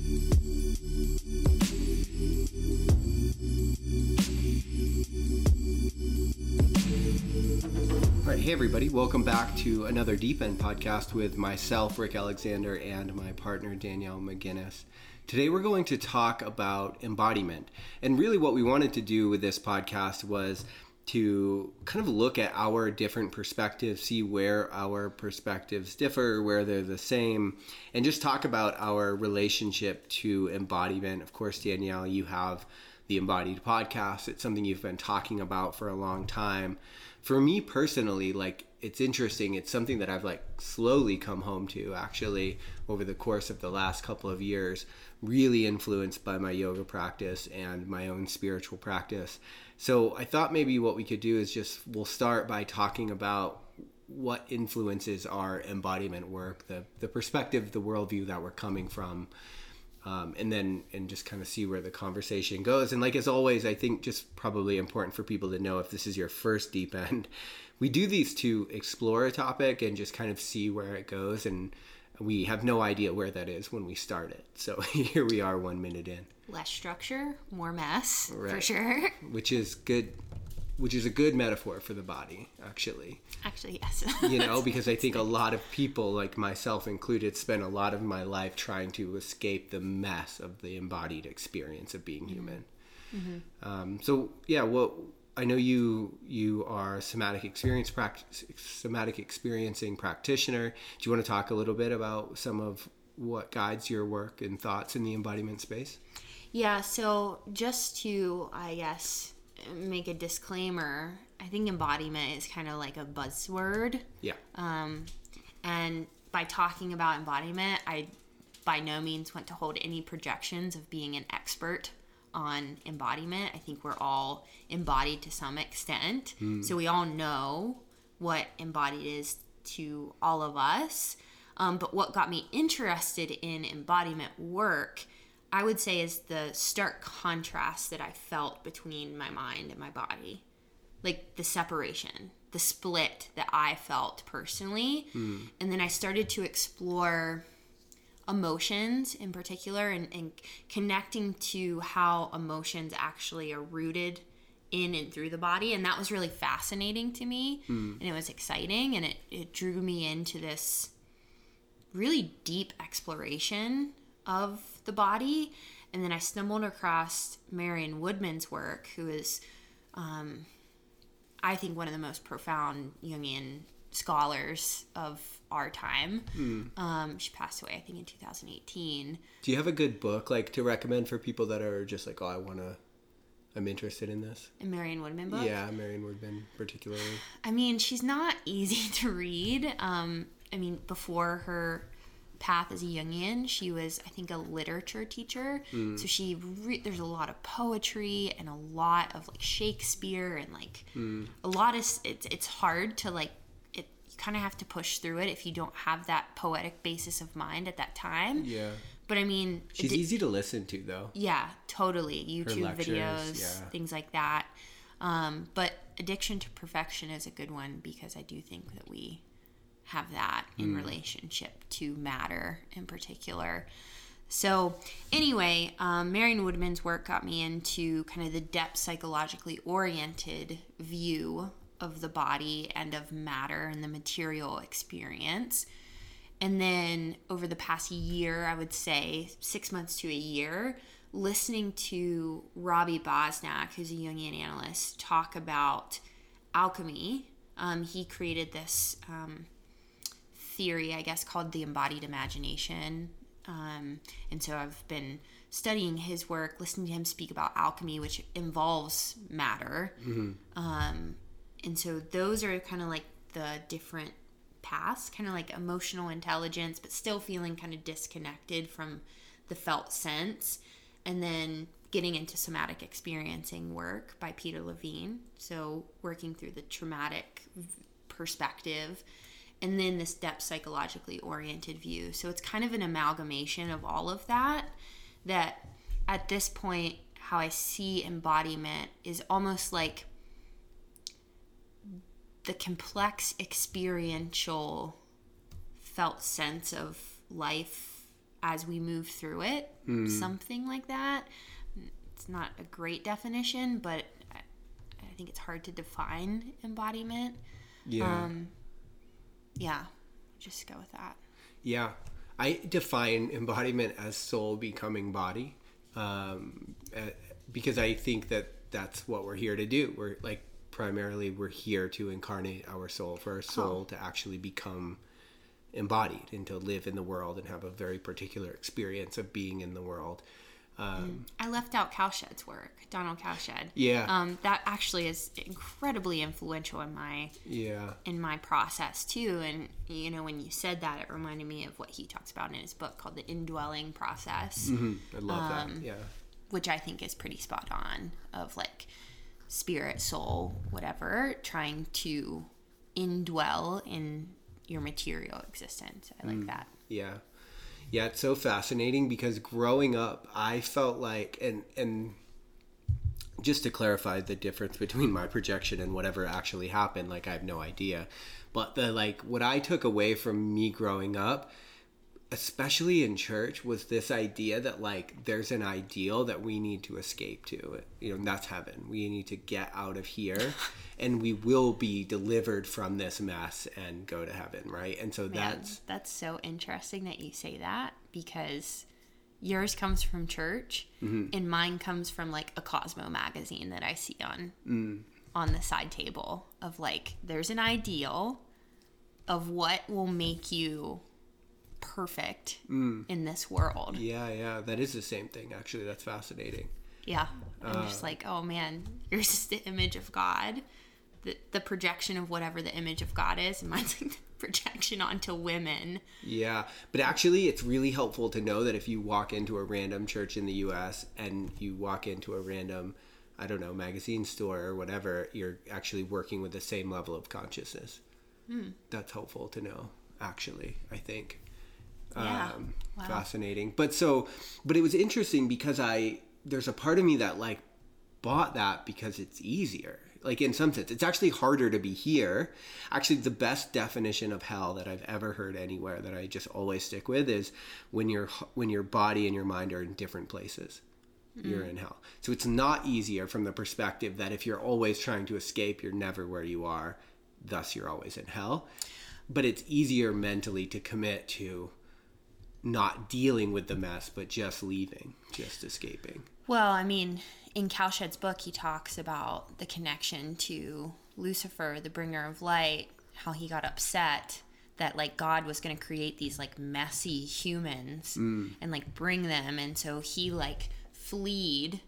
All right, hey everybody, welcome back to another Deep End podcast with myself, Rick Alexander, and my partner, Danielle McGinnis. Today we're going to talk about embodiment. And really, what we wanted to do with this podcast was to kind of look at our different perspectives, see where our perspectives differ, where they're the same, and just talk about our relationship to embodiment. Of course, Danielle, you have the Embodied podcast. It's something you've been talking about for a long time. For me personally, like it's interesting. It's something that I've like slowly come home to actually over the course of the last couple of years, really influenced by my yoga practice and my own spiritual practice. So I thought maybe what we could do is just we'll start by talking about what influences our embodiment work, the the perspective, the worldview that we're coming from. Um, and then and just kind of see where the conversation goes. And like as always, I think just probably important for people to know if this is your first deep end, we do these to explore a topic and just kind of see where it goes. And we have no idea where that is when we start it. So here we are, one minute in. Less structure, more mess, right. for sure. Which is good which is a good metaphor for the body actually. Actually yes. You know because i think a lot of people like myself included spend a lot of my life trying to escape the mess of the embodied experience of being human. Mm-hmm. um, so yeah well i know you you are a somatic experience practice somatic experiencing practitioner. Do you want to talk a little bit about some of what guides your work and thoughts in the embodiment space yeah so just to i guess make a disclaimer. I think embodiment is kind of like a buzzword. Yeah. Um, and by talking about embodiment, I by no means want to hold any projections of being an expert on embodiment. I think we're all embodied to some extent. Mm. So we all know what embodied is to all of us. Um, but what got me interested in embodiment work I would say is the stark contrast that I felt between my mind and my body. Like the separation, the split that I felt personally. Mm. And then I started to explore emotions in particular and, and connecting to how emotions actually are rooted in and through the body. And that was really fascinating to me. Mm. And it was exciting. And it, it drew me into this really deep exploration of the body. And then I stumbled across Marion Woodman's work, who is, um, I think, one of the most profound Jungian scholars of our time. Mm. Um, she passed away, I think, in 2018. Do you have a good book like to recommend for people that are just like, oh, I want to I'm interested in this. A Marion Woodman book? Yeah, Marion Woodman particularly. I mean, she's not easy to read. Um, I mean, before her path as a Jungian. She was, I think, a literature teacher. Mm. So she re- there's a lot of poetry and a lot of like Shakespeare and like mm. a lot of it's it's hard to like it. You kind of have to push through it if you don't have that poetic basis of mind at that time. Yeah. But I mean, she's easy to listen to though. Yeah, totally. YouTube lectures, videos, yeah. things like that. Um, but addiction to perfection is a good one because I do think that we have that in mm. relationship to matter in particular. So, anyway, um, Marion Woodman's work got me into kind of the depth psychologically oriented view of the body and of matter and the material experience. And then over the past year, I would say six months to a year, listening to Robbie Bosnak, who's a Jungian analyst, talk about alchemy. Um, he created this um, theory, I guess, called the embodied imagination. Um, and so I've been studying his work, listening to him speak about alchemy, which involves matter. Mm-hmm. Um, and so those are kind of like the different paths, kind of like emotional intelligence, but still feeling kind of disconnected from the felt sense. And then getting into somatic experiencing work by Peter Levine. So, working through the traumatic perspective and then this depth psychologically oriented view. So, it's kind of an amalgamation of all of that. That at this point, how I see embodiment is almost like the complex experiential felt sense of life as we move through it, something like that. It's not a great definition, but I, I think it's hard to define embodiment. Yeah. Um, yeah, just go with that. Yeah, I define embodiment as soul becoming body, um, uh, because I think that that's what we're here to do. We're like primarily we're here to incarnate our soul for our soul to actually become embodied and to live in the world and have a very particular experience of being in the world. Um, I left out Kalsched's work, Donald Cowshed. Yeah. Um, that actually is incredibly influential in my Yeah, in my process too. And you know, when you said that, it reminded me of what he talks about in his book called the indwelling process, Mhm. I love Um, that. Yeah, which I think is pretty spot on. Of like spirit, soul, whatever, trying to indwell in your material existence. I like that. Yeah. Yeah, it's so fascinating because growing up, I felt like and and just to clarify the difference between my projection and whatever actually happened, like I have no idea. But the like what I took away from me growing up, especially in church, was this idea that like there's an ideal that we need to escape to. You know, and that's heaven. We need to get out of here and we will be delivered from this mess and go to heaven, right? And so Man, that's that's so interesting that you say that because yours comes from church mm-hmm. and mine comes from like a Cosmo magazine that I see on mm. on the side table of like there's an ideal of what will make you perfect mm. in this world. Yeah, yeah, that is the same thing. Actually, that's fascinating. Yeah. I'm uh, just like, oh man, yours is the image of God. The, the projection of whatever the image of God is, and mine's like the projection onto women. Yeah, but actually, it's really helpful to know that if you walk into a random church in the U.S. and you walk into a random, I don't know, magazine store or whatever, you're actually working with the same level of consciousness. Hmm. That's helpful to know. Actually, I think. Yeah. um, Wow. fascinating. But so but it was interesting because i there's a part of me that like bought that because it's easier. Like in some sense it's actually harder to be here. Actually the best definition of hell that i've ever heard anywhere that i just always stick with is when your when your body and your mind are in different places you're in hell. So it's not easier from the perspective that if you're always trying to escape you're never where you are thus you're always in hell. But it's easier mentally to commit to not dealing with the mess, but just leaving, just escaping. Well, I mean, in Kalsched's book, he talks about the connection to Lucifer, the bringer of light, how he got upset that like God was going to create these like messy humans mm. and like bring them, and so he like fleed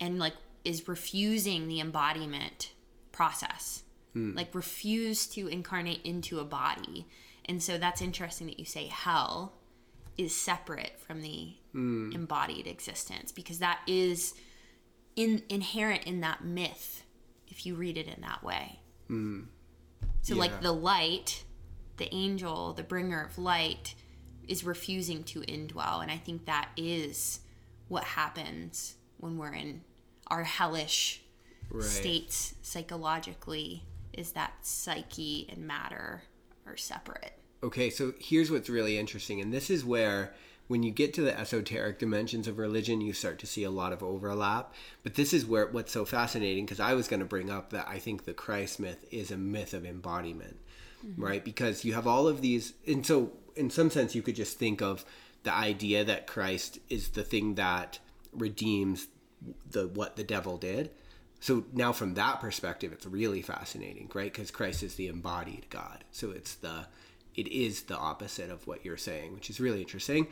and like is refusing the embodiment process, mm. like refused to incarnate into a body, and so that's interesting that you say hell is separate from the hmm. embodied existence because that is in inherent in that myth if you read it in that way. Hmm. So Yeah. like the light, the angel, the bringer of light is refusing to indwell and I think that is what happens when we're in our hellish Right. states psychologically is that psyche and matter are separate. Okay, so here's what's really interesting, and this is where when you get to the esoteric dimensions of religion, you start to see a lot of overlap. But this is where what's so fascinating because I was going to bring up that I think the Christ myth is a myth of embodiment, mm-hmm. right? Because you have all of these, and so in some sense, you could just think of the idea that Christ is the thing that redeems the what the devil did. So now from that perspective, it's really fascinating, right? Because Christ is the embodied God. So it's the it is the opposite of what you're saying, which is really interesting.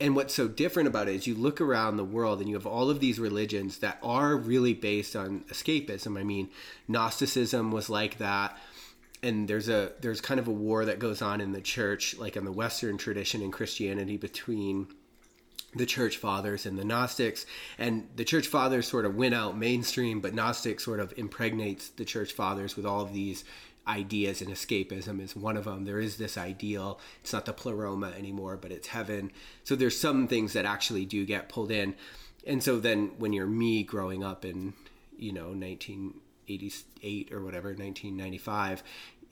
And what's so different about it is you look around the world and you have all of these religions that are really based on escapism. I mean, Gnosticism was like that. And there's a there's kind of a war that goes on in the church, like in the Western tradition in Christianity, between the church fathers and the Gnostics. And the church fathers sort of went out mainstream, but Gnostic sort of impregnates the church fathers with all of these ideas and escapism is one of them. There is this ideal. It's not the pleroma anymore, but it's heaven. So there's some things that actually do get pulled in. And so then when you're me growing up in, you know, 1988 or whatever, 1995,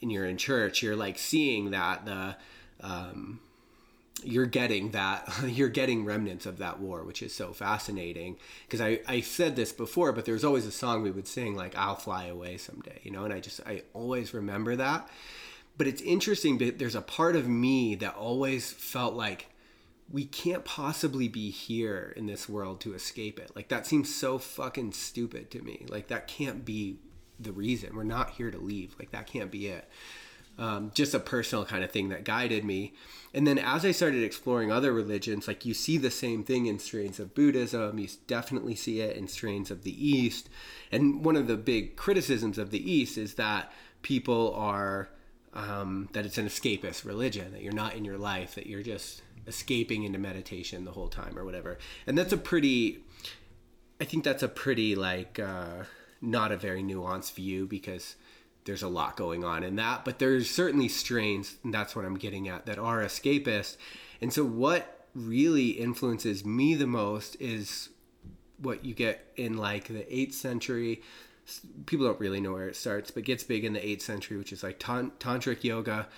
and you're in church, you're like seeing that the um, you're getting that you're getting remnants of that war which is so fascinating. Because I, I said this before but there's always a song we would sing like i'll fly away someday you know and i just i always remember that. But it's interesting that there's a part of me that always felt like we can't possibly be here in this world to escape it. Like that seems so fucking stupid to me. Like that can't be the reason. We're not here to leave. Like that can't be it um, just a personal kind of thing that guided me. And then as I started exploring other religions, like you see the same thing in strains of Buddhism, you definitely see it in strains of the East. And one of the big criticisms of the East is that people are, um, that it's an escapist religion, that you're not in your life, that you're just escaping into meditation the whole time or whatever. And that's a pretty, I think that's a pretty, like, uh, not a very nuanced view because there's a lot going on in that, but there's certainly strains, and that's what I'm getting at, that are escapist. And so, what really influences me the most is what you get in like the 8th century. People don't really know where it starts, but gets big in the 8th century, which is like tantric yoga.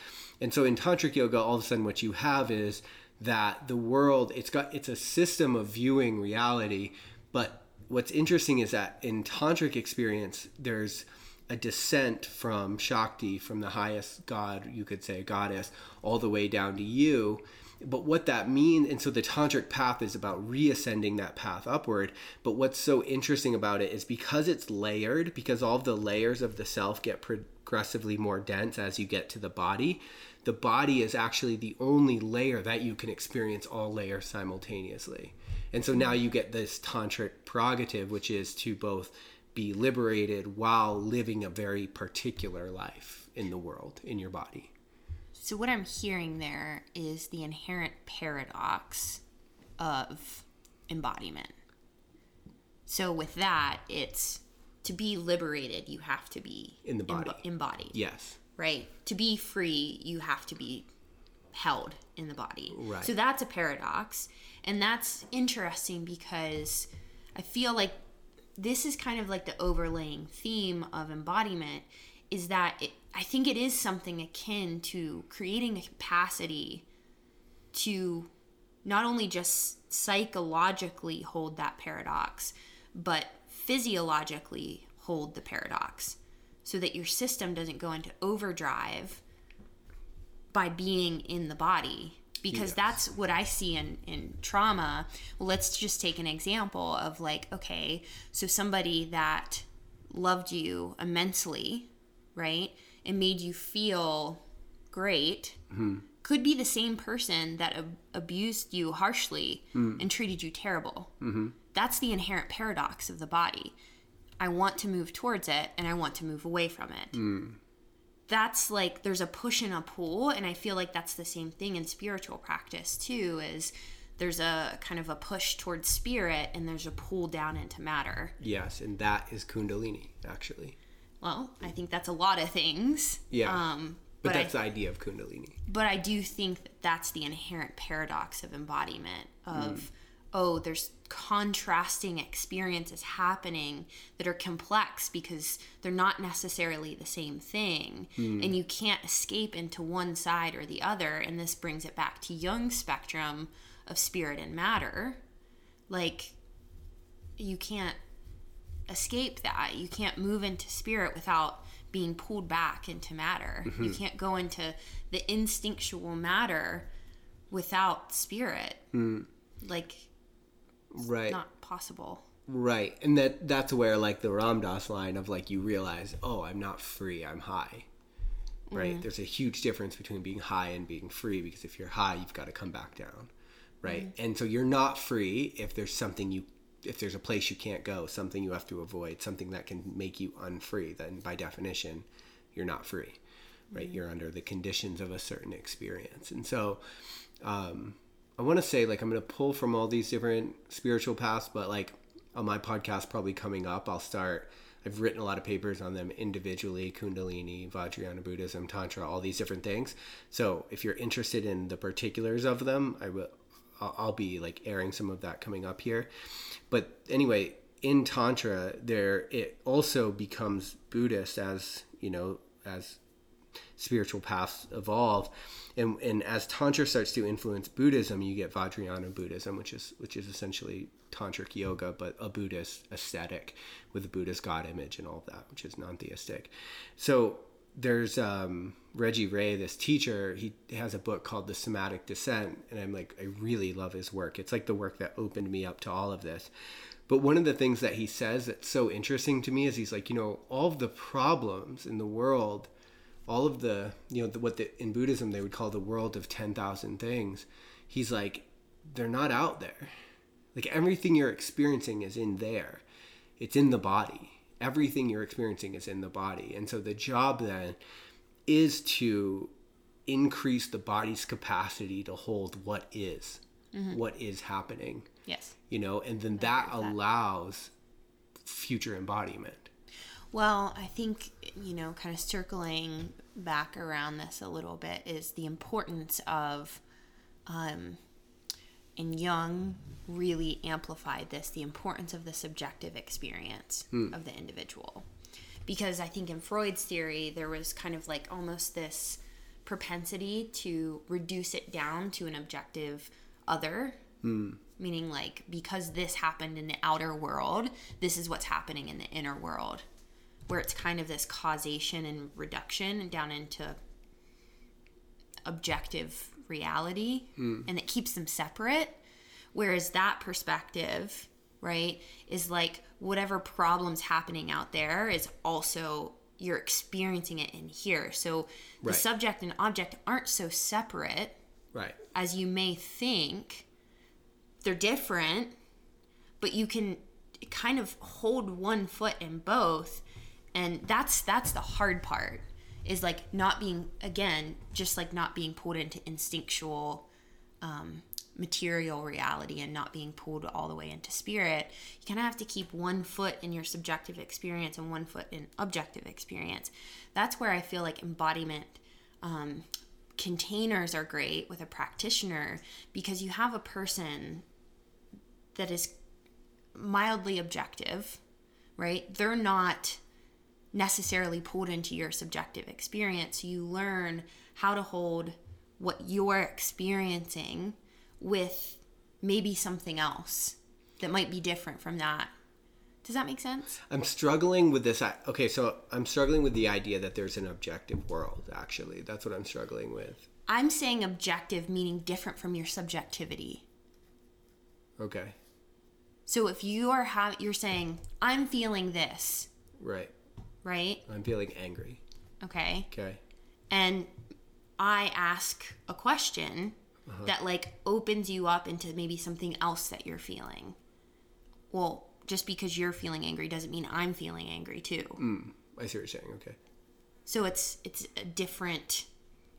And so, in tantric yoga, all of a sudden, what you have is that the world it's got it's a system of viewing reality but what's interesting is that in tantric experience there's a descent from Shakti, from the highest god, you could say, goddess, all the way down to you. But what that means, and so the tantric path is about reascending that path upward. But what's so interesting about it is because it's layered, because all the layers of the self get progressively more dense as you get to the body, the body is actually the only layer that you can experience all layers simultaneously. And so now you get this tantric prerogative, which is to both be liberated while living a very particular life in the world, in your body. So, what I'm hearing there is the inherent paradox of embodiment. So, with that, it's to be liberated, you have to be in the body. Emb- embodied. Yes. Right? To be free, you have to be held in the body. Right. So, that's a paradox. And that's interesting because I feel like this is kind of like the overlaying theme of embodiment is that it, I think it is something akin to creating a capacity to not only just psychologically hold that paradox, but physiologically hold the paradox so that your system doesn't go into overdrive by being in the body because yes. that's what I see in, in trauma. Well, let's just take an example of like, okay, so somebody that loved you immensely, right, and made you feel great mm-hmm. could be the same person that ab- abused you harshly mm. and treated you terrible. Mm-hmm. That's the inherent paradox of the body. I want to move towards it and I want to move away from it. Mm that's like there's a push and a pull and i feel like that's the same thing in spiritual practice too is there's a kind of a push towards spirit and there's a pull down into matter. Yes and that is kundalini actually. Well i think that's a lot of things. Yeah um, but, but that's I, the idea of kundalini. But i do think that that's the inherent paradox of embodiment of mm oh, there's contrasting experiences happening that are complex because they're not necessarily the same thing. Mm. And you can't escape into one side or the other. And this brings it back to Jung's spectrum of spirit and matter. Like, you can't escape that. You can't move into spirit without being pulled back into matter. Mm-hmm. You can't go into the instinctual matter without spirit. Mm. Like, right. not possible. Right. And that that's where like the Ram Dass line of like you realize, oh, I'm not free, I'm high. Right? Mm-hmm. There's a huge difference between being high and being free because if you're high, you've got to come back down. Right? Mm-hmm. And so you're not free if there's something you if there's a place you can't go, something you have to avoid, something that can make you unfree, then by definition, you're not free. Right? Mm-hmm. You're under the conditions of a certain experience. And so um I want to say like I'm going to pull from all these different spiritual paths, but like on my podcast probably coming up, I'll start. I've written a lot of papers on them individually Kundalini, Vajrayana Buddhism, Tantra, all these different things. So if you're interested in the particulars of them, I will. I'll be like airing some of that coming up here. But anyway, in Tantra, there it also becomes Buddhist as you know as spiritual paths evolve and and as tantra starts to influence buddhism you get vajrayana buddhism which is which is essentially tantric yoga but a buddhist aesthetic with a buddhist god image and all of that which is non-theistic so there's um, Reggie Ray, this teacher. He has a book called The Somatic Descent, and I'm like, I really love his work. It's like the work that opened me up to all of this. But one of the things that he says that's so interesting to me is he's like, you know, all of the problems in the world all of the you know the, what the, in buddhism they would call the world of 10,000 things he's like they're not out there. Like everything you're experiencing is in there. It's in the body. Everything you're experiencing is in the body. And so the job then is to increase the body's capacity to hold what is, mm-hmm. what is happening. Yes. you know and then that. allows future embodiment Well, I think, you know, kind of circling back around this a little bit is the importance of, um, and Jung really amplified this the importance of the subjective experience of the individual. Because I think in Freud's theory, there was kind of like almost this propensity to reduce it down to an objective other. Meaning like because this happened in the outer world this is what's happening in the inner world where it's kind of this causation and reduction down into objective reality hmm. and it keeps them separate. Whereas that perspective right is like whatever problems happening out there is also you're experiencing it in here. So the Right. subject and object aren't so separate right. as you may think. They're different but you can kind of hold one foot in both and that's that's the hard part is like not being again just like not being pulled into instinctual um, material reality and not being pulled all the way into spirit you kind of have to keep one foot in your subjective experience and one foot in objective experience that's where i feel like embodiment um, containers are great with a practitioner because you have a person that is mildly objective, right? They're not necessarily pulled into your subjective experience. You learn how to hold what you're experiencing with maybe something else that might be different from that. Does that make sense? I'm struggling with this. Okay, so I'm struggling with the idea that there's an objective world. Actually, that's what I'm struggling with. I'm saying objective meaning different from your subjectivity. Okay, So if you are ha- you're saying I'm feeling this, right. Right? I'm feeling angry. Okay. Okay. and I ask a question uh-huh. that like opens you up into maybe something else that you're feeling. Well, just because you're feeling angry doesn't mean I'm feeling angry too. Mm, I see what you're saying. Okay. So it's it's a different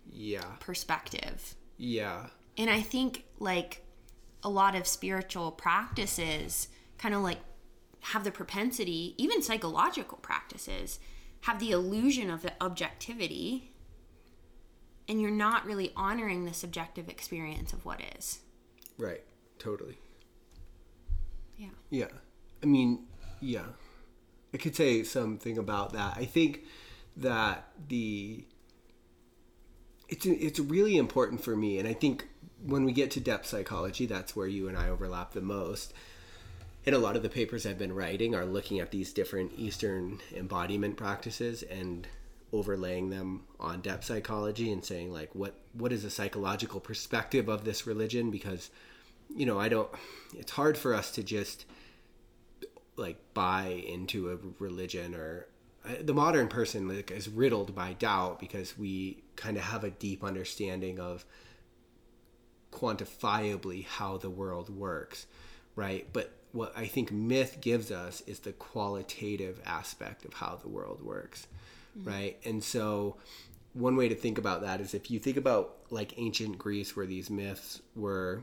Yeah. perspective. Yeah. And I think like a lot of spiritual practices kind of like have the propensity, even psychological practices, have the illusion of the objectivity. And you're not really honoring the subjective experience of what is. Right. Totally. Yeah. Yeah. I mean, yeah. I could say something about that. I think that the it's it's really important for me and I think when we get to depth psychology that's where you and I overlap the most. And a lot of the papers I've been writing are looking at these different eastern embodiment practices and overlaying them on depth psychology and saying like what what is a psychological perspective of this religion? Because you know, I don't it's hard for us to just like buy into a religion or uh, the modern person like is riddled by doubt because we kind of have a deep understanding of quantifiably how the world works right? But what i think myth gives us is the qualitative aspect of how the world works mm-hmm. right and so one way to think about that is if you think about like ancient greece where these myths were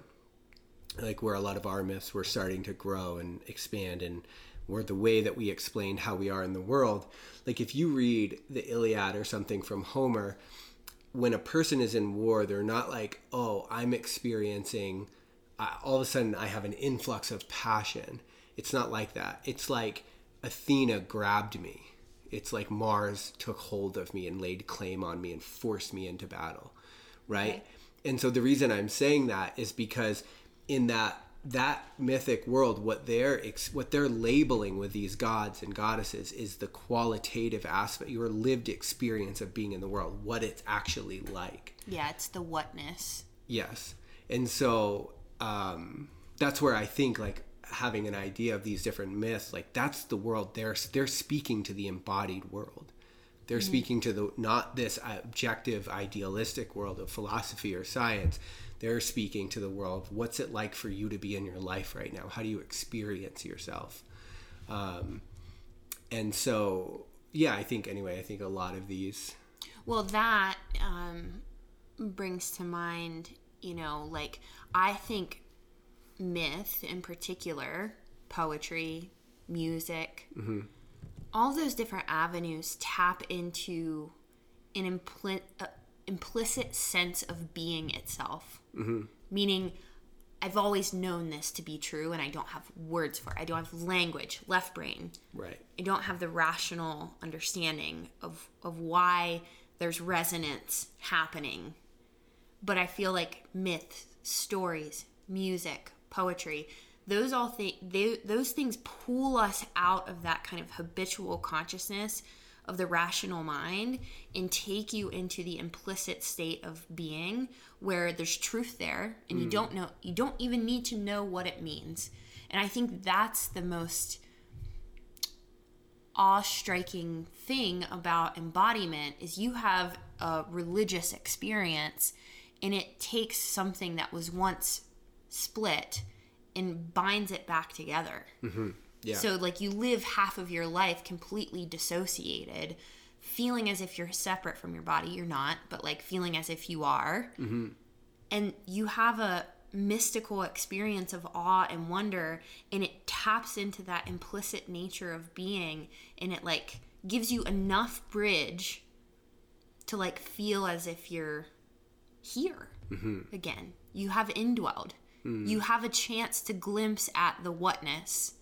like where a lot of our myths were starting to grow and expand and were the way that we explained how we are in the world. Like if you read the Iliad or something from Homer, when a person is in war, they're not like, oh, I'm experiencing, uh, all of a sudden I have an influx of passion. It's not like that. It's like Athena grabbed me. It's like Mars took hold of me and laid claim on me and forced me into battle, right? right. And so the reason I'm saying that is because in that that mythic world what they're what they're labeling with these gods and goddesses is the qualitative aspect your lived experience of being in the world what it's actually like yeah it's the whatness yes and so um, that's where i think like having an idea of these different myths like that's the world they're they're speaking to the embodied world they're mm-hmm. speaking to the not this objective idealistic world of philosophy or science they're speaking to the world. What's it like for you to be in your life right now? How do you experience yourself? Um, and so, yeah, I think anyway, I think a lot of these. Well, that um, brings to mind, you know, like I think myth in particular, poetry, music, mm-hmm. all those different avenues tap into an uh, implicit sense of being itself mm-hmm. meaning I've always known this to be true and I don't have words for it. I don't have language, left brain. Right. I don't have the rational understanding of of why there's resonance happening. But I feel like myths, stories, music, poetry, those all th- they, those things pull us out of that kind of habitual consciousness of the rational mind and take you into the implicit state of being where there's truth there and mm. you don't know you don't even need to know what it means and i think that's the most awe-striking thing about embodiment is you have a religious experience and it takes something that was once split and binds it back together mm-hmm. Yeah. So like you live half of your life completely dissociated, feeling as if you're separate from your body. You're not, but like feeling as if you are. Mm-hmm. And you have a mystical experience of awe and wonder, and it taps into that implicit nature of being, and it like gives you enough bridge to like feel as if you're here mm-hmm. again. You have indwelled. Mm. You have a chance to glimpse at the whatness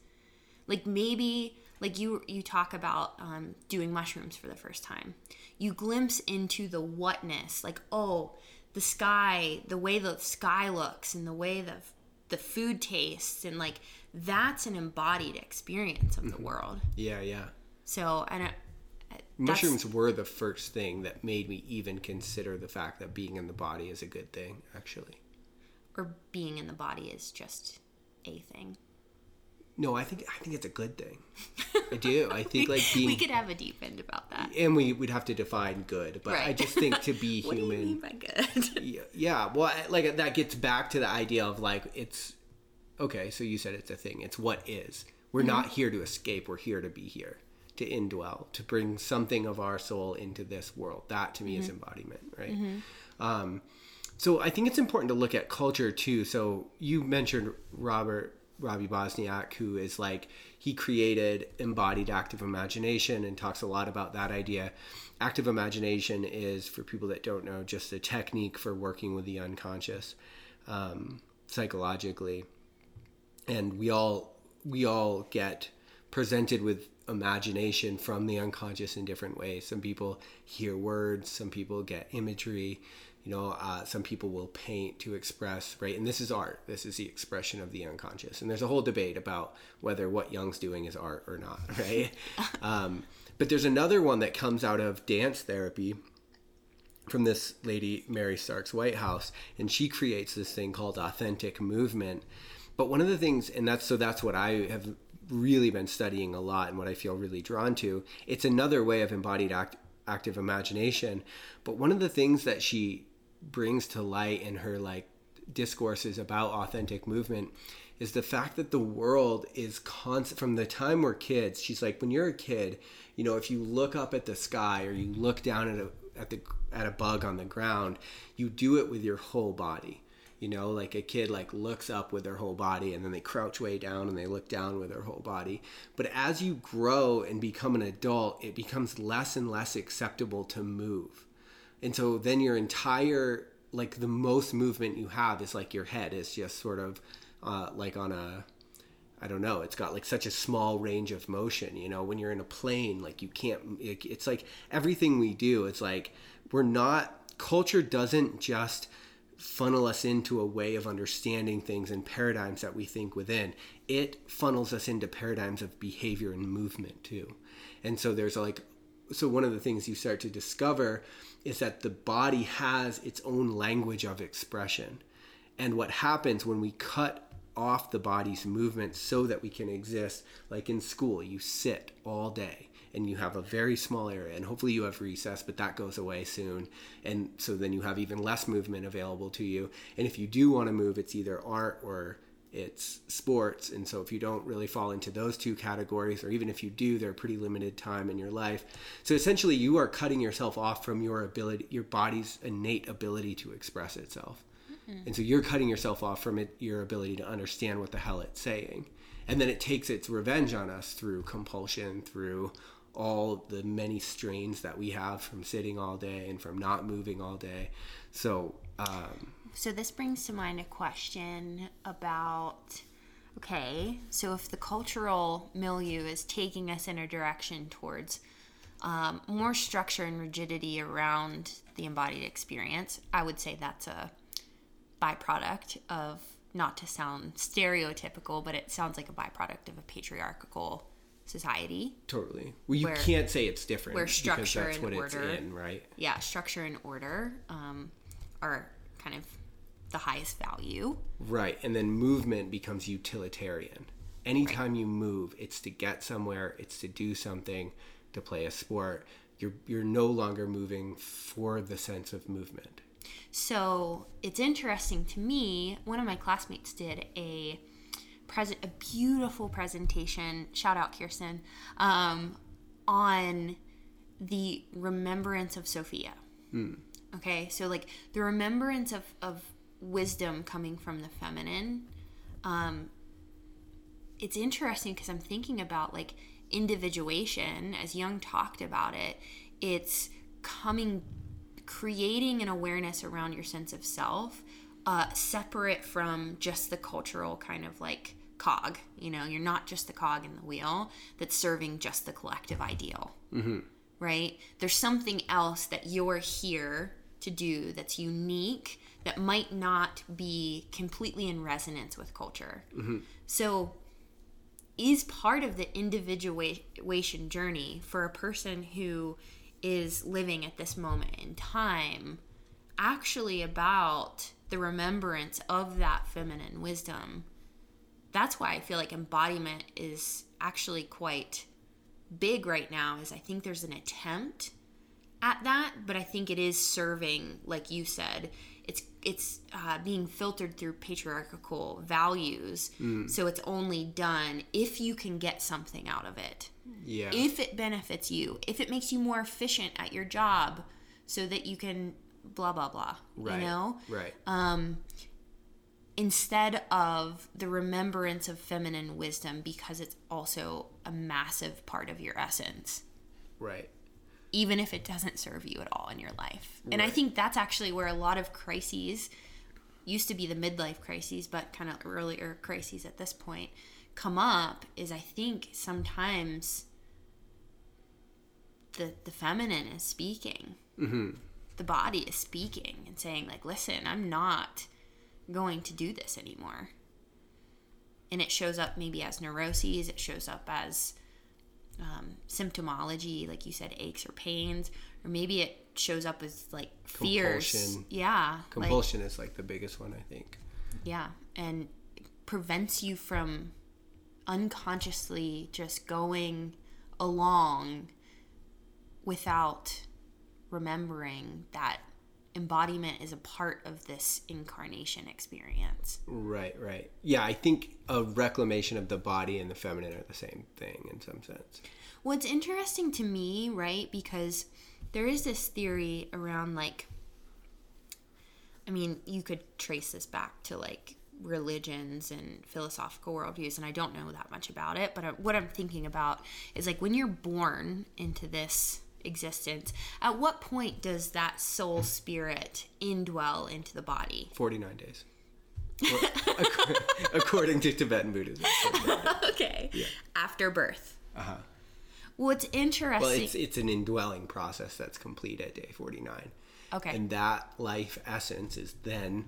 like maybe like you you talk about um, doing mushrooms for the first time you glimpse into the whatness like oh the sky the way the sky looks and the way the the food tastes and like that's an embodied experience of the mm-hmm. world yeah yeah so i mushrooms were the first thing that made me even consider the fact that being in the body is a good thing actually or being in the body is just a thing no, I think I think it's a good thing. I do. I think like being. We could have a deep end about that. And we would have to define good, but right. I just think to be what human. What do you mean by good? yeah, yeah, well, like that gets back to the idea of like it's okay. So you said it's a thing. It's what is. We're mm-hmm. not here to escape. We're here to be here, to indwell, to bring something of our soul into this world. That to me mm-hmm. is embodiment, right? Mm-hmm. Um, so I think it's important to look at culture too. So you mentioned Robert Robbie Bosnak, who is like, he created embodied active imagination and talks a lot about that idea. Active imagination is, for people that don't know, just a technique for working with the unconscious um, psychologically. And we all we all get presented with imagination from the unconscious in different ways. Some people hear words, some people get imagery, you know uh, some people will paint to express right? And this is art. This is the expression of the unconscious. And there's a whole debate about whether what Jung's doing is art or not right? Um, but there's another one that comes out of dance therapy from this lady mary starks whitehouse and she creates this thing called authentic movement. But one of the things and that's so that's what i have really been studying a lot and what i feel really drawn to it's another way of embodied act, active imagination. But one of the things that she brings to light in her like discourses about authentic movement is the fact that the world is constant from the time we're kids she's like when you're a kid you know if you look up at the sky or you look down at a at the at a bug on the ground you do it with your whole body You know, like a kid like looks up with their whole body and then they crouch way down and they look down with their whole body. But as you grow and become an adult, it becomes less and less acceptable to move. And so then your entire like the most movement you have is like your head is just sort of uh, like on a I don't know. It's got like such a small range of motion. You know, when you're in a plane, like you can't. It's like everything we do. It's like we're not. Culture doesn't just funnel us into a way of understanding things and paradigms that we think within. It funnels us into paradigms of behavior and movement too. And so there's like, so one of the things you start to discover is that the body has its own language of expression. And what happens when we cut off the body's movement so that we can exist. Like in school, you sit all day and you have a very small area, and hopefully you have recess, but that goes away soon. And so then you have even less movement available to you. And if you do want to move, it's either art or it's sports. And so if you don't really fall into those two categories, or even if you do, they're pretty limited time in your life. So essentially, you are cutting yourself off from your ability, your body's innate ability to express itself. Mm-hmm. And so you're cutting yourself off from it, your ability to understand what the hell it's saying. And then it takes its revenge on us through compulsion, through all the many strains that we have from sitting all day and from not moving all day. So, um, so this brings to mind a question about okay, so if the cultural milieu is taking us in a direction towards um, more structure and rigidity around the embodied experience, I would say that's a byproduct of not to sound stereotypical, but it sounds like a byproduct of a patriarchal society. Totally. Well, you where, can't say it's different where structure because that's and what order, it's in, right? Yeah, structure and order um, are kind of the highest value. Right, and then movement becomes utilitarian. Anytime right. you move, it's to get somewhere, it's to do something, to play a sport. You're you're no longer moving for the sense of movement. So it's interesting to me. One of my classmates did a present, a beautiful presentation. Shout out Kirsten um, on the remembrance of Sophia. Hmm. Okay, so like the remembrance of of wisdom coming from the feminine. Um, it's interesting because I'm thinking about like individuation, as Jung talked about it. It's coming creating an awareness around your sense of self uh, separate from just the cultural kind of like cog you know you're not just the cog in the wheel that's serving just the collective ideal mm-hmm. right there's something else that you're here to do that's unique that might not be completely in resonance with culture mm-hmm. so is part of the individuation journey for a person who is living at this moment in time actually about the remembrance of that feminine wisdom. That's why I feel like embodiment is actually quite big right now is I think there's an attempt at that, but I think it is serving like you said, it's it's uh, being filtered through patriarchal values. Mm. So it's only done if you can get something out of it. Yeah. If it benefits you, if it makes you more efficient at your job, so that you can blah blah blah. Right. You know. Right. Um. Instead of the remembrance of feminine wisdom, because it's also a massive part of your essence. Right even if it doesn't serve you at all in your life. Right. And I think that's actually where a lot of crises used to be the midlife crises, but kind of earlier crises at this point come up is I think sometimes the the feminine is speaking. Mm-hmm. The body is speaking and saying like, "Listen, I'm not going to do this anymore." And it shows up maybe as neuroses. It shows up as um, symptomology, like you said, aches or pains, or maybe it shows up as like fears. Compulsion. Yeah. Compulsion like, is like the biggest one, I think. Yeah. And prevents you from unconsciously just going along without remembering that embodiment is a part of this incarnation experience. Right, right. Yeah, I think a reclamation of the body and the feminine are the same thing in some sense. What's interesting to me, right, because there is this theory around like I mean, you could trace this back to like religions and philosophical worldviews, and I don't know that much about it. But uh, what I'm thinking about is like when you're born into this existence, at what point does that soul spirit indwell into the body? 49 days. Ac- according to Tibetan Buddhism. okay. Yeah. After birth. Uh huh. What's interesting. Well, it's it's an indwelling process that's complete at day 49. okay. And that life essence is then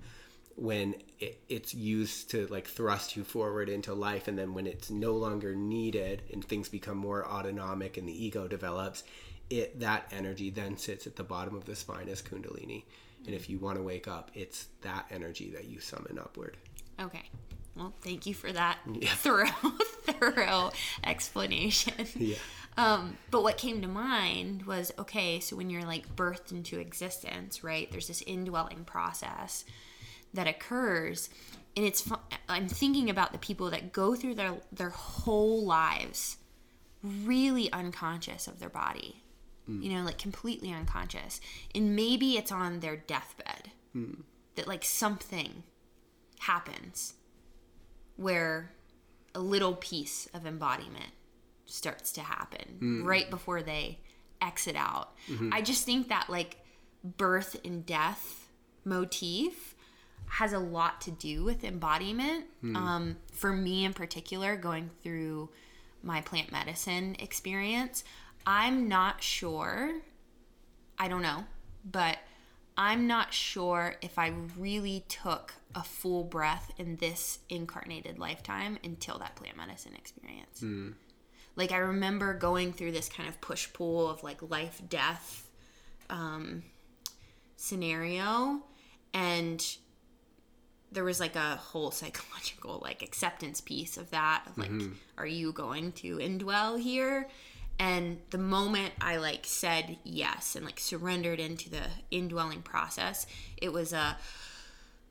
when it, it's used to like thrust you forward into life and then when it's no longer needed and things become more autonomic and the ego develops it that energy then sits at the bottom of the spine as kundalini and if you want to wake up it's that energy that you summon upward Okay. Well, thank you for that Yeah. thorough, thorough explanation. yeah Um, but what came to mind was okay, so when you're like birthed into existence, right? There's this indwelling process that occurs, and it's. I'm thinking about the people that go through their their whole lives really unconscious of their body, Mm. you know, like completely unconscious, and maybe it's on their deathbed mm. that like something happens where a little piece of embodiment starts to happen mm. right before they exit out. Mm-hmm. I just think that like birth and death motif has a lot to do with embodiment. Um, for me in particular, going through my plant medicine experience, I'm not sure. I don't know, but I'm not sure if I really took a full breath in this incarnated lifetime until that plant medicine experience. Like I remember going through this kind of push pull of like life death um, scenario, and there was like a whole psychological like acceptance piece of that of like are you going to indwell here and the moment i like said yes and like surrendered into the indwelling process it was a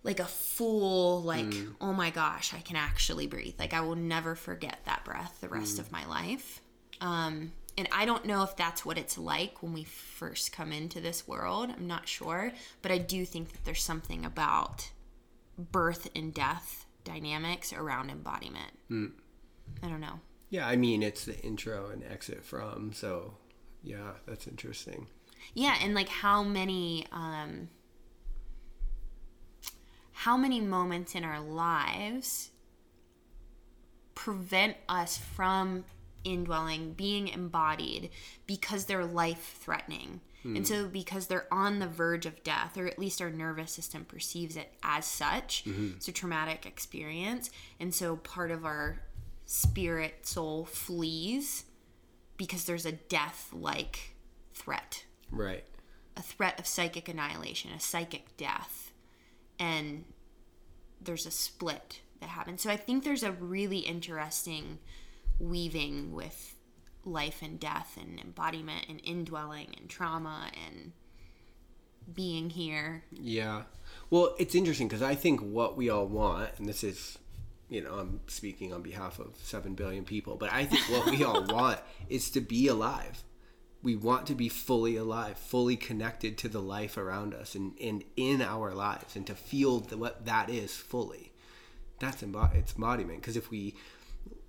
like a full like mm. oh my gosh i can actually breathe. Like i will never forget that breath the rest mm. of my life. Um and i don't know if that's what it's like when we first come into this world. I'm not sure. But i do think that there's something about birth and death dynamics around embodiment. Mm. I don't know yeah i mean it's the intro and exit from so yeah that's interesting Yeah, and like how many um how many moments in our lives prevent us from indwelling, being embodied because they're life threatening. And so because they're on the verge of death or at least our nervous system perceives it as such. It's a traumatic experience. And so part of our spirit soul flees because there's a death like threat right a threat of psychic annihilation, a psychic death, and there's a split that happens. So I think there's a really interesting weaving with life and death and embodiment and indwelling and trauma and being here. Yeah. Well, it's interesting because I think what we all want, and this is, you know, I'm speaking on behalf of 7 billion people, but I think what we all want is to be alive. We want to be fully alive, fully connected to the life around us and, and in our lives, and to feel the, what that is fully. That's embo- it's embodiment. Because if we,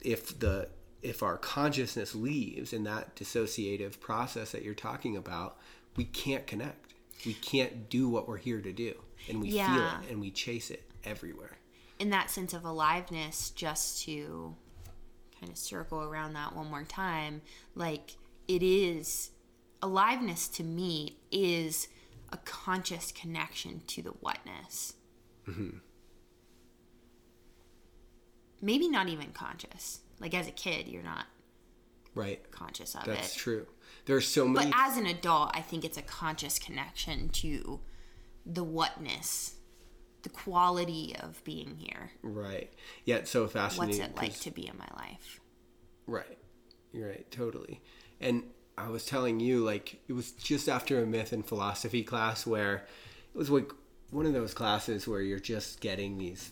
if the, if our consciousness leaves in that dissociative process that you're talking about, we can't connect. We can't do what we're here to do, and we Yeah. feel it and we chase it everywhere. In that sense of aliveness, just to kind of circle around that one more time, like it is aliveness to me is a conscious connection to the whatness. Mm-hmm. Maybe not even conscious. Like as a kid, you're not Right. conscious of That's it. That's true. There are so many. But as an adult, I think it's a conscious connection to the whatness, the quality of being here. right. Yeah, it's so fascinating. What's it like to be in my life? Right. You're right. Totally. And I was telling you, like, it was just after a myth and philosophy class where it was like one of those classes where you're just getting these,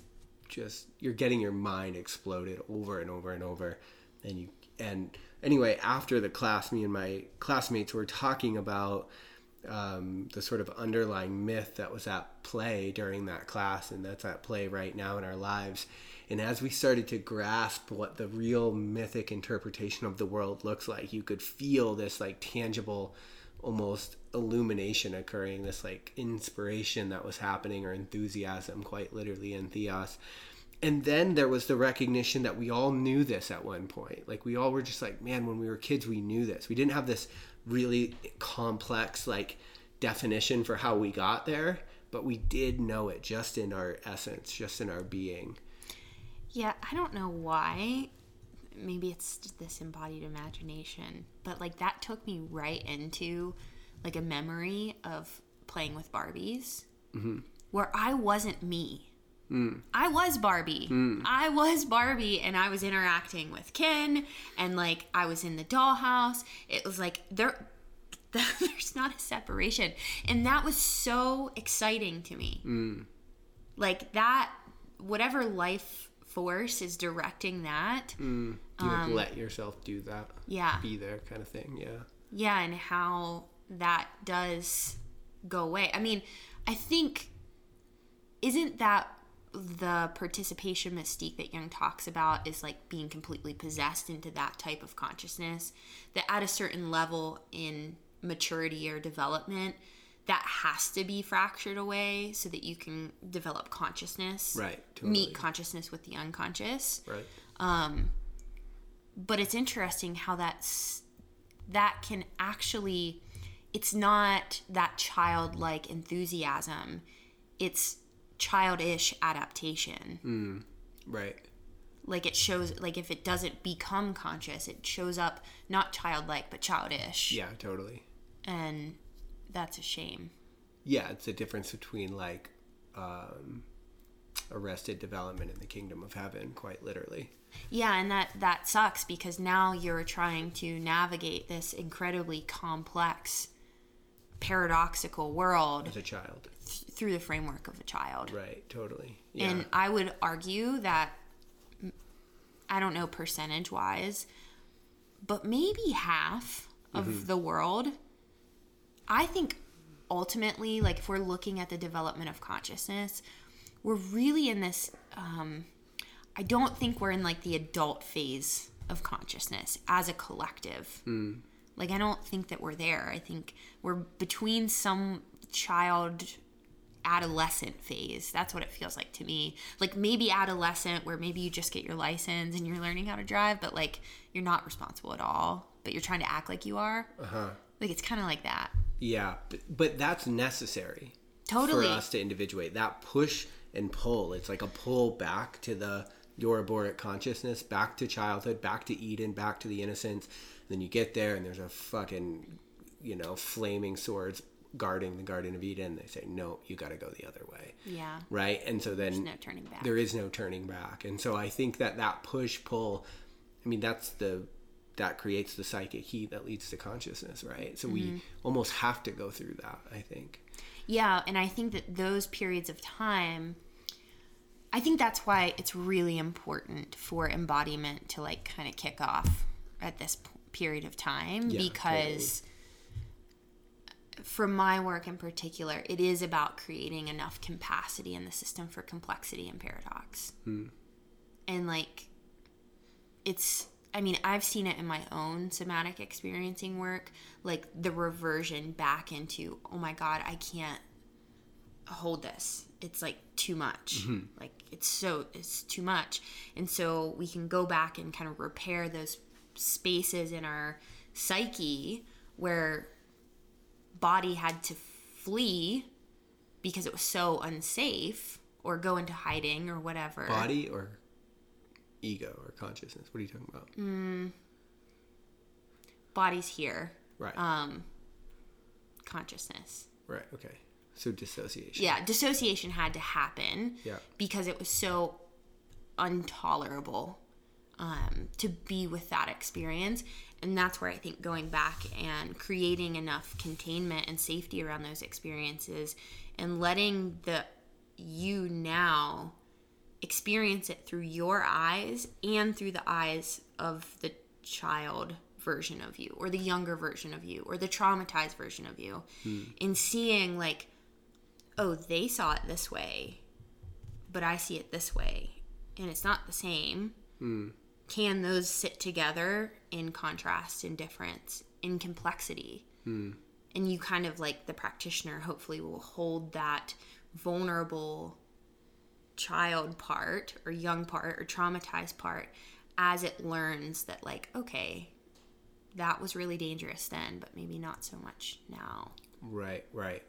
just, you're getting your mind exploded over and over and over. And you, and anyway, after the class, me and my classmates were talking about um, the sort of underlying myth that was at play during that class and that's at play right now in our lives. And as we started to grasp what the real mythic interpretation of the world looks like, you could feel this like tangible, almost illumination occurring, this like inspiration that was happening or enthusiasm, quite literally entheos. And then there was the recognition that we all knew this at one point. Like we all were just like, man, when we were kids, we knew this. We didn't have this really complex like definition for how we got there, but we did know it just in our essence, just in our being. Yeah, I don't know why. Maybe it's this embodied imagination, but like that took me right into like a memory of playing with Barbies mm-hmm. where I wasn't me. Mm. I was Barbie. Mm. I was Barbie, and I was interacting with Ken, and like I was in the dollhouse. It was like there, there's not a separation, and that was so exciting to me. Mm. Like that, whatever life force is directing that. You like um, let yourself do that, Yeah, be there, kind of thing. Yeah. yeah, and how that does go away. I mean, I think isn't that the participation mystique that Jung talks about is like being completely possessed into that type of consciousness that at a certain level in maturity or development that has to be fractured away so that you can develop consciousness Right. Totally. meet consciousness with the unconscious Right. um, but it's interesting how that's that can actually it's not that childlike enthusiasm it's childish adaptation Right. like it shows like if it doesn't become conscious it shows up not childlike but childish Yeah. Totally. and that's a shame Yeah, it's the difference between like um, arrested development in the kingdom of heaven, quite literally. Yeah, and that that sucks because now you're trying to navigate this incredibly complex paradoxical world As a child. Th- through the framework of a child. Right. Totally. Yeah. And I would argue that mm, I don't know percentage wise, but maybe half of Mm-hmm. the world I think ultimately like if we're looking at the development of consciousness, we're really in this um I don't think we're in like the adult phase of consciousness as a collective. Like I don't think that we're there. I think we're between some child adolescent phase. That's what it feels like to me. Like maybe adolescent where maybe you just get your license and you're learning how to drive, but like you're not responsible at all, but you're trying to act like you are. uh-huh. Like it's kind of like that. Yeah, but, but that's necessary Totally. for us to individuate. That push and pull. It's like a pull back to the Ouroboros consciousness, back to childhood, back to Eden, back to the innocence. then you get there and there's a fucking, you know, flaming swords guarding the Garden of Eden. They say, no, you got to go the other way. Yeah. Right? And so then no turning back. there is no turning back. And so I think that that push pull, I mean, that's the that creates the psychic heat that leads to consciousness, right? So Mm-hmm. we almost have to go through that. I think. Yeah, and I think that those periods of time I think that's why it's really important for embodiment to like kind of kick off at this p- period of time Yeah, because for my work in particular, it is about creating enough capacity in the system for complexity and paradox. Hmm. And like it's I mean, I've seen it in my own somatic experiencing work, like the reversion back into, oh my God, I can't hold this. It's like too much. Mm-hmm. Like it's so, it's too much. And so we can go back and kind of repair those spaces in our psyche where body had to flee because it was so unsafe or go into hiding or whatever. Body or ego or consciousness? What are you talking about? Mm. Body's here. Right. Um, consciousness. right. Okay. So dissociation. Yeah, dissociation had to happen Yeah. because it was so intolerable um, to be with that experience. And that's where I think going back and creating enough containment and safety around those experiences and letting the you now experience it through your eyes and through the eyes of the child version of you or the younger version of you or the traumatized version of you hmm. in seeing like oh they saw it this way but i see it this way. And it's not the same hmm. Can those sit together in contrast in difference in complexity? Hmm. And you kind of like the practitioner hopefully will hold that vulnerable child part or young part or traumatized part as it learns that like okay that was really dangerous then but maybe not so much now. Right, right.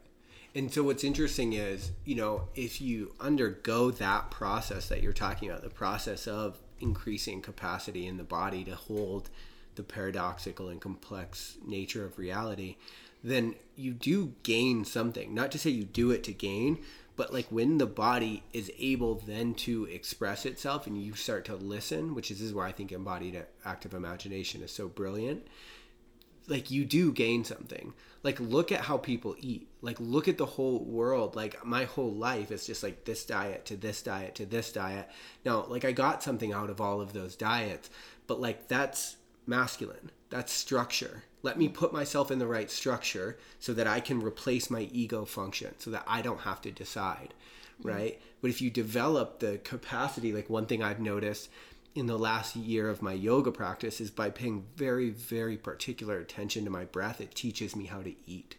And so what's interesting is, you know, if you undergo that process that you're talking about, the process of increasing capacity in the body to hold the paradoxical and complex nature of reality, then you do gain something. Not to say you do it to gain, but like when the body is able then to express itself and you start to listen, which is, is where I think embodied active imagination is so brilliant like you do gain something like look at how people eat. Like look at the whole world. Like my whole life is just like this diet to this diet to this diet. Now like i got something out of all of those diets but like that's masculine. That's structure. Let me put myself in the right structure so that i can replace my ego function so that i don't have to decide mm-hmm. right? But if you develop the capacity like one thing i've noticed in the last year of my yoga practice is by paying very very particular attention to my breath. It teaches me how to eat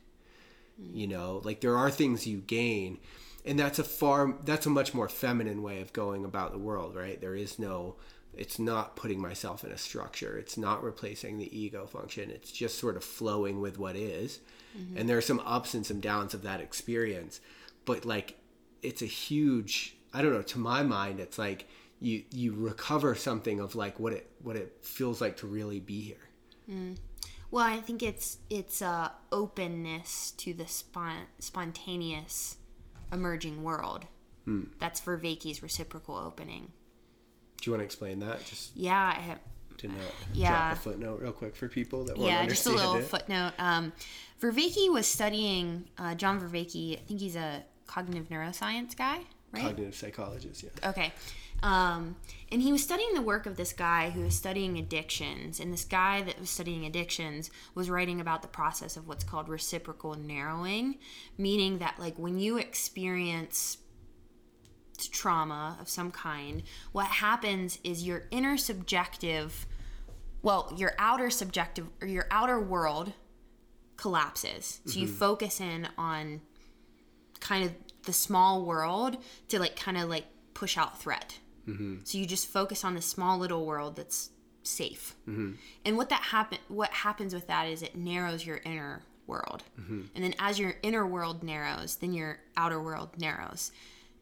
you mm. know like there are things you gain and that's a far that's a much more feminine way of going about the world right? There is no it's not putting myself in a structure. It's not replacing the ego function. It's just sort of flowing with what is. Mm-hmm. and there are some ups and some downs of that experience. But like it's a huge i don't know to my mind it's like you you recover something of like what it what it feels like to really be here well i think it's it's uh openness to the spon- spontaneous emerging world that's vervaeke's reciprocal opening do you want to explain that just yeah I have, to know Yeah. drop a footnote real quick for people that yeah, just a little it footnote. Um, Vervaeke was studying uh, John Vervaeke. I think he's a cognitive neuroscience guy, right? cognitive psychologist yeah Okay. Um, and he was studying the work of this guy who was studying addictions. And this guy that was studying addictions was writing about the process of what's called reciprocal narrowing, meaning that, like, when you experience trauma of some kind, what happens is your inner subjective, well, your outer subjective or your outer world collapses. So you focus in on kind of the small world to like kind of like push out threat. Mm-hmm. So you just focus on the small little world that's safe. Mm-hmm. And what that happen what happens with that is it narrows your inner world. Mm-hmm. And then as your inner world narrows, then your outer world narrows.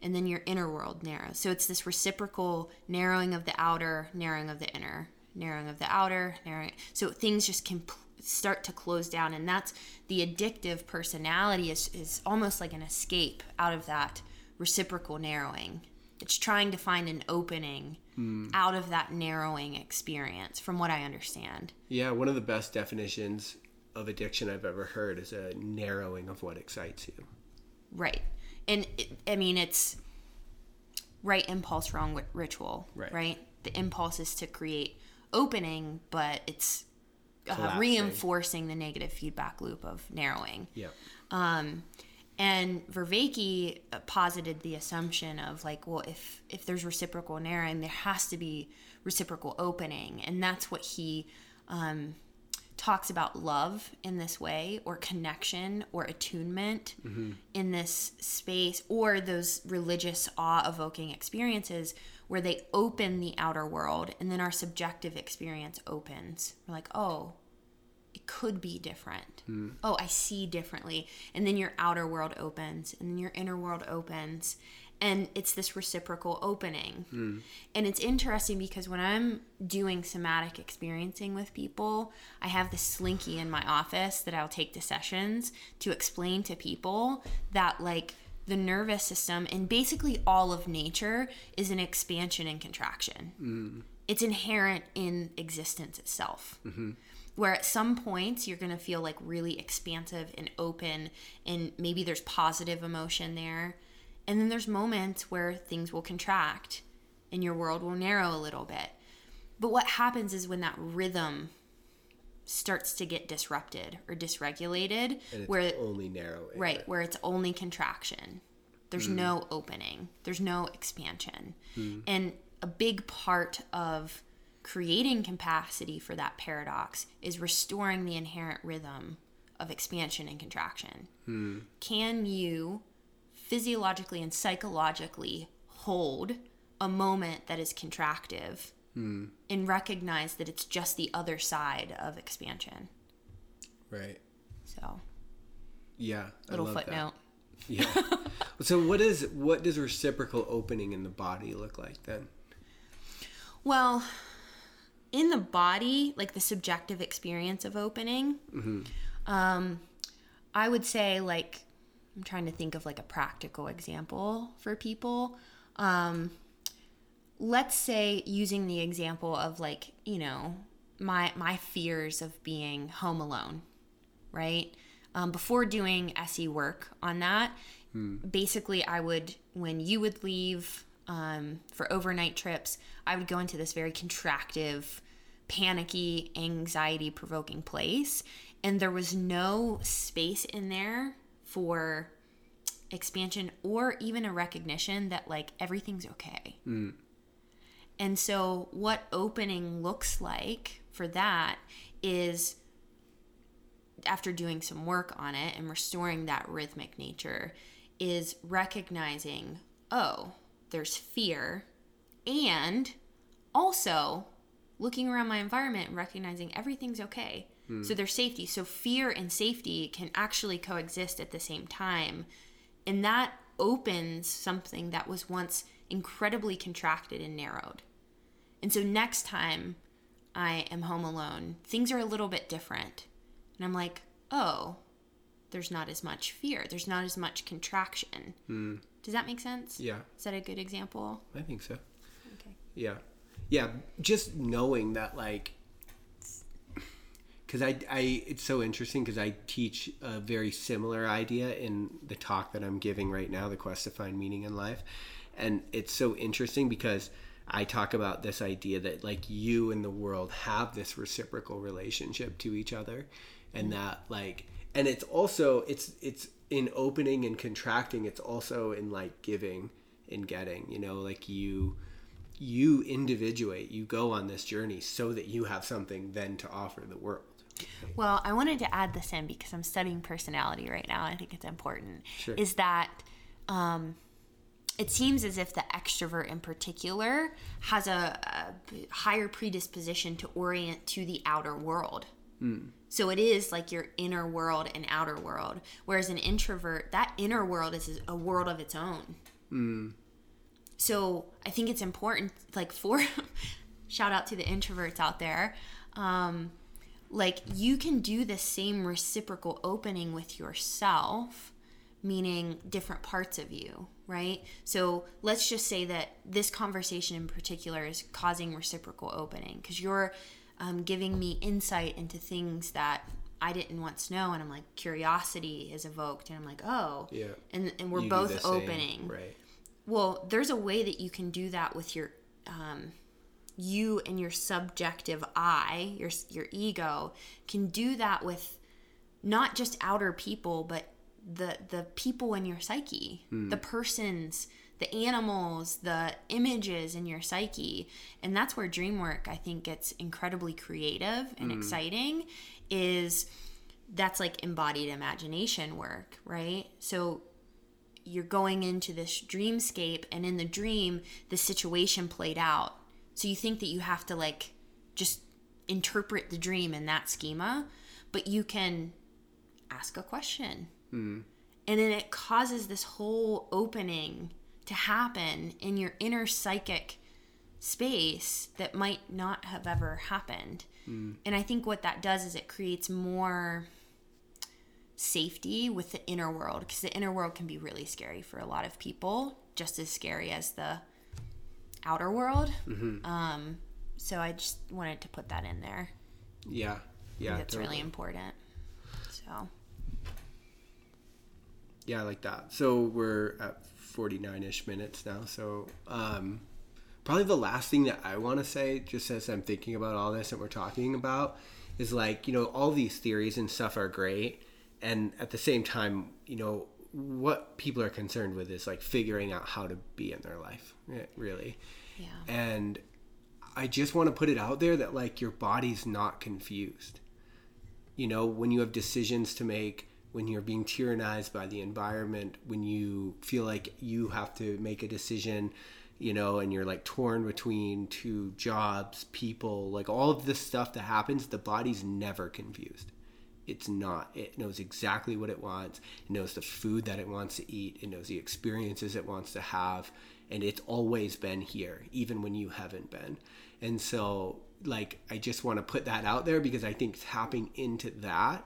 And then your inner world narrows. So it's this reciprocal narrowing of the outer, narrowing of the inner, narrowing of the outer, narrowing. So things just can start to close down and that's the addictive personality is, is almost like an escape out of that reciprocal narrowing it's trying to find an opening out of that narrowing experience from what i understand. Yeah one of the best definitions of addiction i've ever heard is a narrowing of what excites you. Right. And it, i mean it's right impulse wrong ritual Right. the impulse is to create opening but it's uh, reinforcing the negative feedback loop of narrowing. Yeah. Um, and Vervaeke uh, posited the assumption of like, well, if if there's reciprocal narrowing, there has to be reciprocal opening, and that's what he um, talks about love in this way, or connection, or attunement in this space, or those religious awe-evoking experiences where they open the outer world, and then our subjective experience opens. We're like, oh, it could be different. Hmm. Oh, I see differently. And then your outer world opens, and then your inner world opens. And it's this reciprocal opening. Hmm. And it's interesting because when I'm doing somatic experiencing with people, I have this slinky in my office that I'll take to sessions to explain to people that, like, the nervous system and basically all of nature is an expansion and contraction. Hmm. It's inherent in existence itself mm-hmm. Where at some points you're going to feel like really expansive and open and maybe there's positive emotion there. And then there's moments where things will contract and your world will narrow a little bit. But what happens is when that rhythm starts to get disrupted or dysregulated where only narrow. right where it's only contraction. There's mm. no opening. There's no expansion. Hmm. And a big part of creating capacity for that paradox is restoring the inherent rhythm of expansion and contraction hmm. can you physiologically and psychologically hold a moment that is contractive hmm. and recognize that it's just the other side of expansion Right. so Yeah. I little love that. footnote Yeah. so what is what does reciprocal opening in the body look like then? Well, in the body, like the subjective experience of opening, um, I would say, like, I'm trying to think of like a practical example for people. Um, let's say using the example of like, you know, my my fears of being home alone, right? Um, before doing SE work on that, basically I would when you would leave um, for overnight trips, I would go into this very contractive, panicky, anxiety provoking place, and there was no space in there for expansion or even a recognition that like everything's okay. Mm. And so, what opening looks like for that is after doing some work on it and restoring that rhythmic nature, is recognizing, oh, there's fear, and also looking around my environment and recognizing everything's okay. Hmm. So there's safety. So fear and safety can actually coexist at the same time. And that opens something that was once incredibly contracted and narrowed. And so next time I am home alone, things are a little bit different. And I'm like, oh, there's not as much fear, there's not as much contraction. Hmm. Does that make sense? Yeah, Is that a good example? I think so. Okay. Yeah. Yeah, just knowing that like cuz I I it's so interesting cuz I teach a very similar idea in the talk that I'm giving right now, the quest to find meaning in life. And it's so interesting because I talk about this idea that like you and the world have this reciprocal relationship to each other and mm-hmm. that like and it's also it's it's in opening and contracting it's also in like giving and getting you know like you you individuate you go on this journey so that you have something then to offer the world Well, I wanted to add this in because I'm studying personality right now. I think it's important. Sure. Is that um, it seems as if the extrovert in particular has a, a higher predisposition to orient to the outer world. So it is like your inner world and outer world. Whereas an introvert, that inner world is a world of its own. So I think it's important, like for shout out to the introverts out there. Um, like you can do the same reciprocal opening with yourself meaning different parts of you right so let's just say that this conversation in particular is causing reciprocal opening because you're um, giving me insight into things that i didn't once know and i'm like curiosity is evoked and i'm like oh Yeah. and, and we're You both the same, opening right well, there's a way that you can do that with your um, you and your subjective I, your your ego, can do that with not just outer people, but the the people in your psyche, the persons, the animals, the images in your psyche, and that's where dream work I think gets incredibly creative and exciting. Is that's like embodied imagination work, right? So you're going into this dreamscape and in the dream the situation played out. So you think that you have to like just interpret the dream in that schema but you can ask a question. Hmm. And then it causes this whole opening to happen in your inner psychic space that might not have ever happened. Hmm. And i think what that does is it creates more safety with the inner world because the inner world can be really scary for a lot of people, just as scary as the outer world. Um, so I just wanted to put that in there. yeah yeah that's totally. really important. So yeah I like that so we're at 49ish minutes now so um probably the last thing that i want to say just as i'm thinking about all this that we're talking about is like you know all these theories and stuff are great and at the same time you know what people are concerned with is like figuring out how to be in their life eh, really. Yeah. and i just want to put it out there that like your body's not confused. You know when you have decisions to make when you're being tyrannized by the environment when you feel like you have to make a decision you know and you're like torn between two jobs people like all of this stuff that happens the body's never confused it's not. It knows exactly what it wants. It knows the food that it wants to eat. It knows the experiences it wants to have. And it's always been here even when you haven't been. And so like i just want to put that out there because i think tapping into that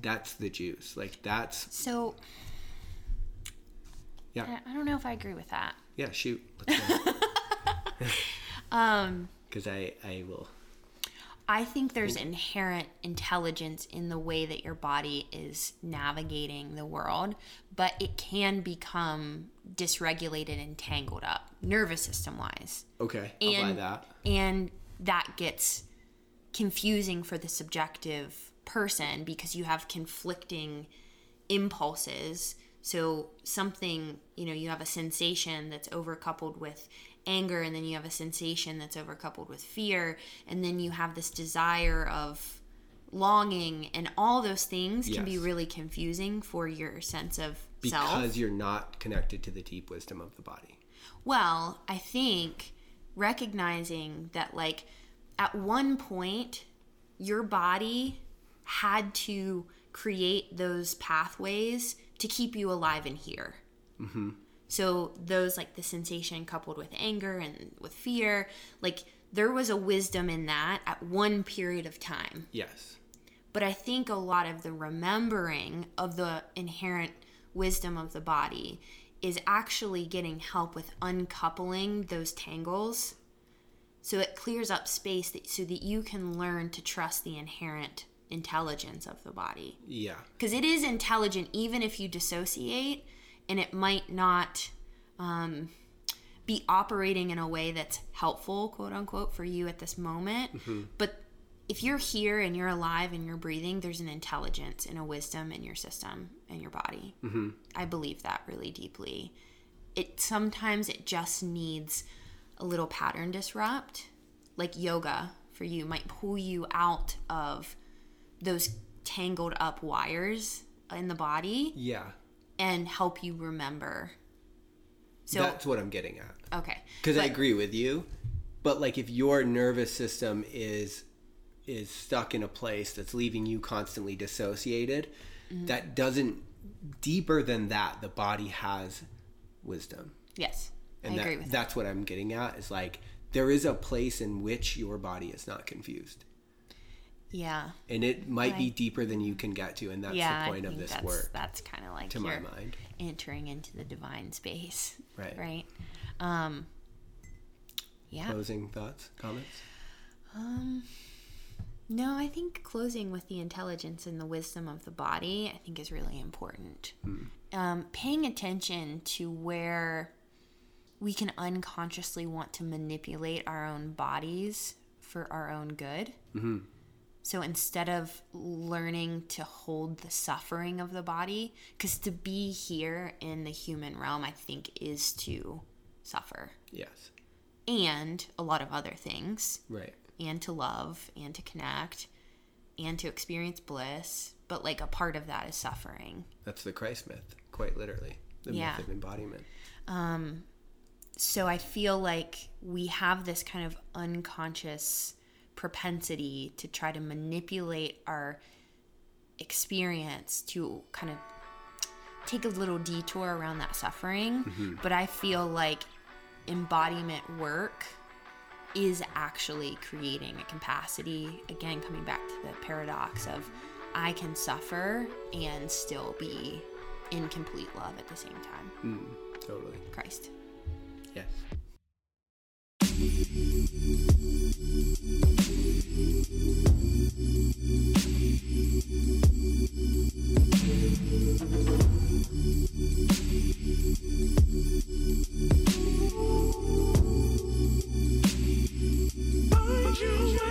that's the juice. Like that's So yeah. I don't know if I agree with that. yeah shoot. Let's go. Um, because i i will I think there's mm. inherent intelligence in the way that your body is navigating the world, but it can become dysregulated and tangled up, nervous system wise. okay i'll buy that And that gets confusing for the subjective person because you have conflicting impulses. So something, you know, you have a sensation that's overcoupled with anger and then you have a sensation that's overcoupled with fear and then you have this desire of longing and all those things can be really confusing for your sense of because self. Because you're not connected to the deep wisdom of the body Well, I think recognizing that, like, at one point, your body had to create those pathways to keep you alive and here. Mm-hmm. So, those, like, the sensation coupled with anger and with fear, like, there was a wisdom in that at one period of time. Yes. But I think a lot of the remembering of the inherent wisdom of the body is actually getting help with uncoupling those tangles. So it clears up space that, so that you can learn to trust the inherent intelligence of the body. Yeah. Because it is intelligent even if you dissociate and it might not um, be operating in a way that's helpful quote unquote for you at this moment. But if you're here and you're alive and you're breathing there's an intelligence and a wisdom in your system and your body. Mm-hmm. i believe that really deeply. It sometimes it just needs a little pattern disrupt like yoga for you might pull you out of those tangled up wires in the body. Yeah and help you remember. So that's what i'm getting at okay, because i agree with you but like if your nervous system is is stuck in a place that's leaving you constantly dissociated Mm-hmm. that doesn't deeper than that the body has wisdom yes, and I that, agree with that. that's what i'm getting at is like there is a place in which your body is not confused Yeah, and it might be deeper than you can get to and that's yeah. the point of this that's, work That's kind of like to my mind entering into the divine space, right right? Um, yeah. closing thoughts comments Um, no, I think closing with the intelligence and the wisdom of the body, I think, is really important. Um, paying attention to where we can unconsciously want to manipulate our own bodies for our own good. So instead of learning to hold the suffering of the body, because to be here in the human realm, I think, is to suffer. Yes. And a lot of other things. Right. And to love and to connect and to experience bliss. But like a part of that is suffering. That's the christ myth quite literally. The Yeah. myth of embodiment. Um, so i feel like we have this kind of unconscious propensity to try to manipulate our experience to kind of take a little detour around that suffering. But i feel like embodiment work is actually creating a capacity again coming back to the paradox of i can suffer and still be in complete love at the same time. Mm, totally. Christ. Yes you